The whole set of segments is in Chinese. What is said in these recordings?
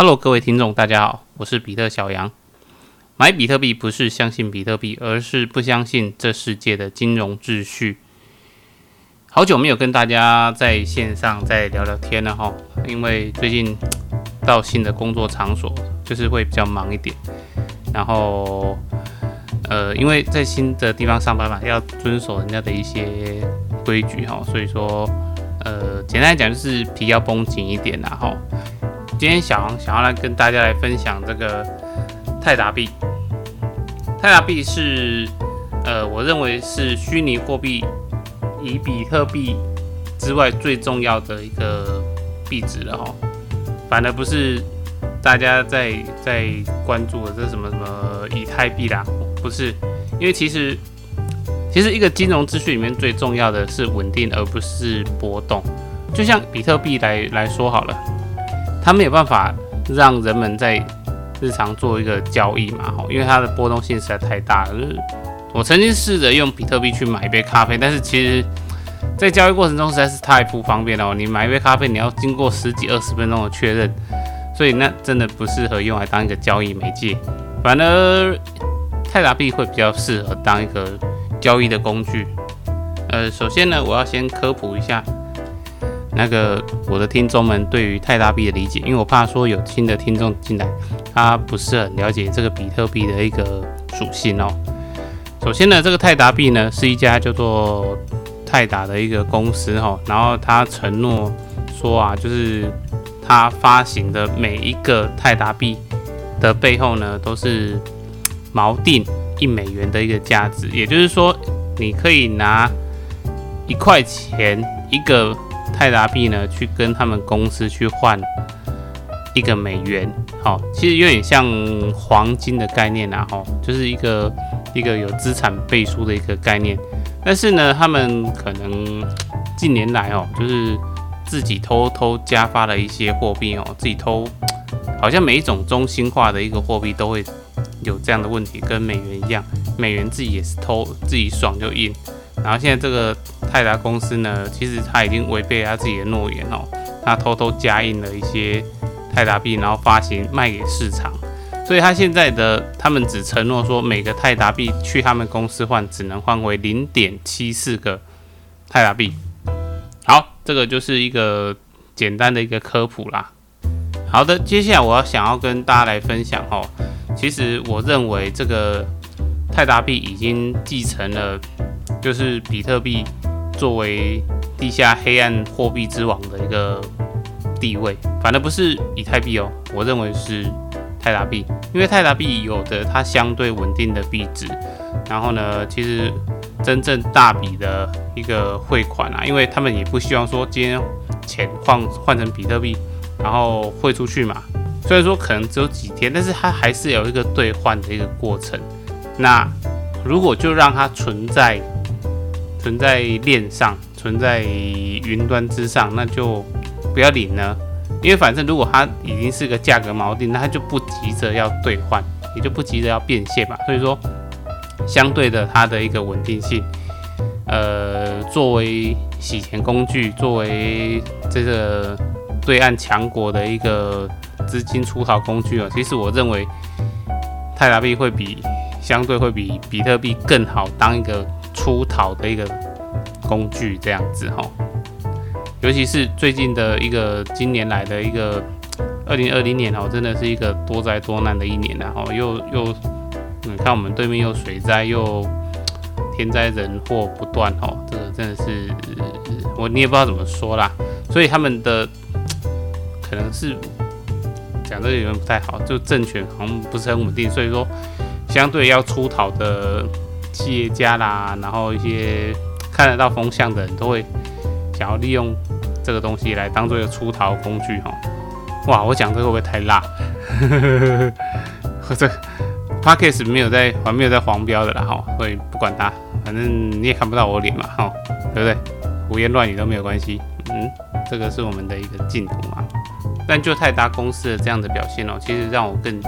Hello，各位听众，大家好，我是比特小杨。买比特币不是相信比特币，而是不相信这世界的金融秩序。好久没有跟大家在线上再聊聊天了哈，因为最近到新的工作场所，就是会比较忙一点。然后，呃，因为在新的地方上班嘛，要遵守人家的一些规矩哈，所以说，呃，简单来讲就是皮要绷紧一点啦哈。今天小杨想要来跟大家来分享这个泰达币。泰达币是，呃，我认为是虚拟货币，以比特币之外最重要的一个币值了哈。反而不是大家在在关注的这什么什么以太币啦，不是，因为其实其实一个金融秩序里面最重要的是稳定，而不是波动。就像比特币来来说好了。它没有办法让人们在日常做一个交易嘛，吼，因为它的波动性实在太大了。我曾经试着用比特币去买一杯咖啡，但是其实，在交易过程中实在是太不方便了。你买一杯咖啡，你要经过十几二十分钟的确认，所以那真的不适合用来当一个交易媒介。反而泰达币会比较适合当一个交易的工具。呃，首先呢，我要先科普一下。那个我的听众们对于泰达币的理解，因为我怕说有新的听众进来，他不是很了解这个比特币的一个属性哦。首先呢，这个泰达币呢是一家叫做泰达的一个公司哈，然后他承诺说啊，就是他发行的每一个泰达币的背后呢都是锚定一美元的一个价值，也就是说你可以拿一块钱一个。泰达币呢，去跟他们公司去换一个美元，好，其实有点像黄金的概念啊，哈，就是一个一个有资产背书的一个概念。但是呢，他们可能近年来哦，就是自己偷偷加发了一些货币哦，自己偷，好像每一种中心化的一个货币都会有这样的问题，跟美元一样，美元自己也是偷，自己爽就印。然后现在这个泰达公司呢，其实他已经违背他自己的诺言哦，他偷偷加印了一些泰达币，然后发行卖给市场，所以他现在的他们只承诺说每个泰达币去他们公司换，只能换为零点七四个泰达币。好，这个就是一个简单的一个科普啦。好的，接下来我要想要跟大家来分享哦，其实我认为这个泰达币已经继承了。就是比特币作为地下黑暗货币之王的一个地位，反而不是以太币哦，我认为是泰达币，因为泰达币有的它相对稳定的币值，然后呢，其实真正大笔的一个汇款啊，因为他们也不希望说今天钱换换成比特币，然后汇出去嘛，虽然说可能只有几天，但是它还是有一个兑换的一个过程。那如果就让它存在。存在链上，存在云端之上，那就不要领了，因为反正如果它已经是个价格锚定，那它就不急着要兑换，也就不急着要变现嘛。所以说，相对的它的一个稳定性，呃，作为洗钱工具，作为这个对岸强国的一个资金出逃工具啊，其实我认为泰达币会比相对会比比特币更好当一个。出逃的一个工具，这样子哈，尤其是最近的一个今年来的一个二零二零年哦，真的是一个多灾多难的一年然后又又你看我们对面又水灾又天灾人祸不断哦，这个真的是我你也不知道怎么说啦，所以他们的可能是讲这个有点不太好，就政权好像不是很稳定，所以说相对要出逃的。企业家啦，然后一些看得到风向的人都会想要利用这个东西来当做一个出逃工具哈。哇，我讲这个会不会太辣？这 Podcast 没有在还没有在黄标的啦哈，所以不管它，反正你也看不到我脸嘛哈，对不对？胡言乱语都没有关系。嗯，这个是我们的一个净土嘛。但就泰达公司的这样的表现哦，其实让我更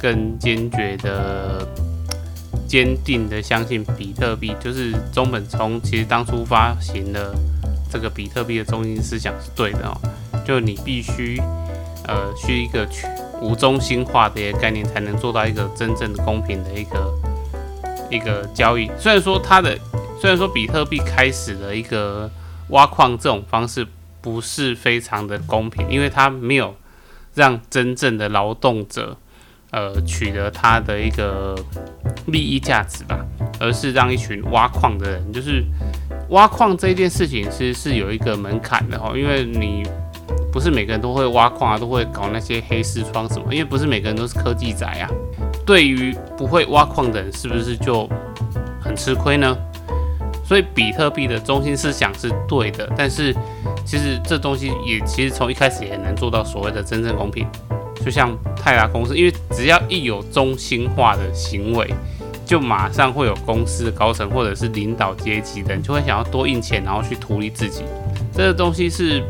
更坚决的。坚定的相信比特币就是中本聪，其实当初发行的这个比特币的中心思想是对的哦。就你必须呃，需一个去无中心化的一个概念，才能做到一个真正的公平的一个一个交易。虽然说它的，虽然说比特币开始的一个挖矿这种方式不是非常的公平，因为它没有让真正的劳动者。呃，取得他的一个利益价值吧，而是让一群挖矿的人，就是挖矿这件事情是是有一个门槛的哦，因为你不是每个人都会挖矿啊，都会搞那些黑丝窗什么，因为不是每个人都是科技宅啊。对于不会挖矿的人，是不是就很吃亏呢？所以比特币的中心思想是对的，但是其实这东西也其实从一开始也很难做到所谓的真正公平。就像泰达公司，因为只要一有中心化的行为，就马上会有公司的高层或者是领导阶级的人就会想要多印钱，然后去图利自己。这个东西是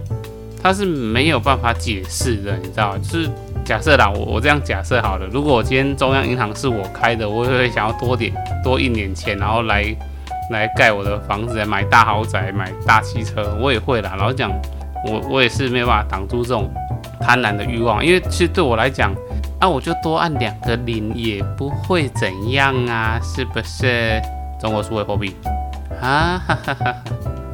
它是没有办法解释的，你知道？就是假设啦，我我这样假设好了，如果我今天中央银行是我开的，我也会想要多点多印点钱，然后来 来盖我的房子，买大豪宅，买大汽车，我也会啦。老实讲，我我也是没有办法挡住这种。贪婪的欲望，因为其实对我来讲，啊，我就多按两个零也不会怎样啊，是不是？中国数位货币，啊哈哈哈，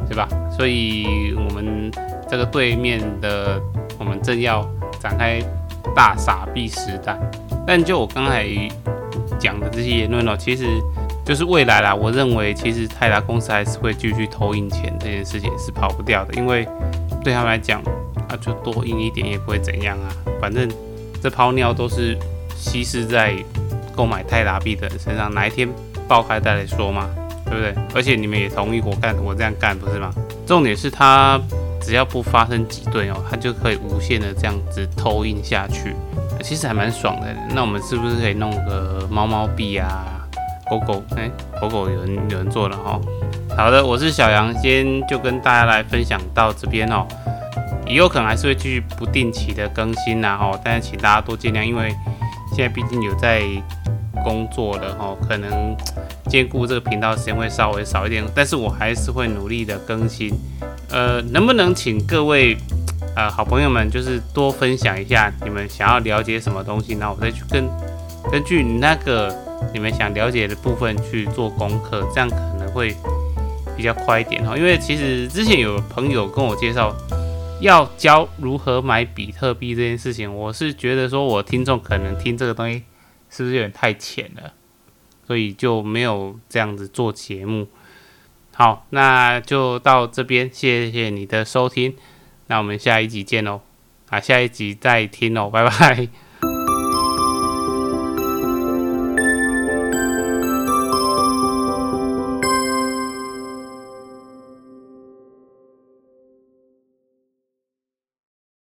对吧？所以我们这个对面的，我们正要展开大傻币时代。但就我刚才讲的这些言论哦，其实就是未来啦。我认为，其实泰达公司还是会继续偷印钱，这件事情是跑不掉的，因为对他们来讲。那、啊、就多印一点也不会怎样啊，反正这泡尿都是稀释在购买泰达币的人身上，哪一天爆开再来说嘛，对不对？而且你们也同意我干，我这样干不是吗？重点是它只要不发生挤兑哦，它就可以无限的这样子偷印下去，其实还蛮爽的。那我们是不是可以弄个猫猫币啊，狗狗？哎、狗狗有人有人做了哈。好的，我是小杨，今天就跟大家来分享到这边哦。以后可能还是会继续不定期的更新呐，吼，但是请大家多见谅，因为现在毕竟有在工作了，吼，可能兼顾这个频道时间会稍微少一点，但是我还是会努力的更新。呃，能不能请各位呃好朋友们，就是多分享一下你们想要了解什么东西，然后我再去跟根据那个你们想了解的部分去做功课，这样可能会比较快一点哈。因为其实之前有朋友跟我介绍。要教如何买比特币这件事情，我是觉得说，我听众可能听这个东西是不是有点太浅了，所以就没有这样子做节目。好，那就到这边，谢谢你的收听，那我们下一集见喽，啊，下一集再听喽，拜拜。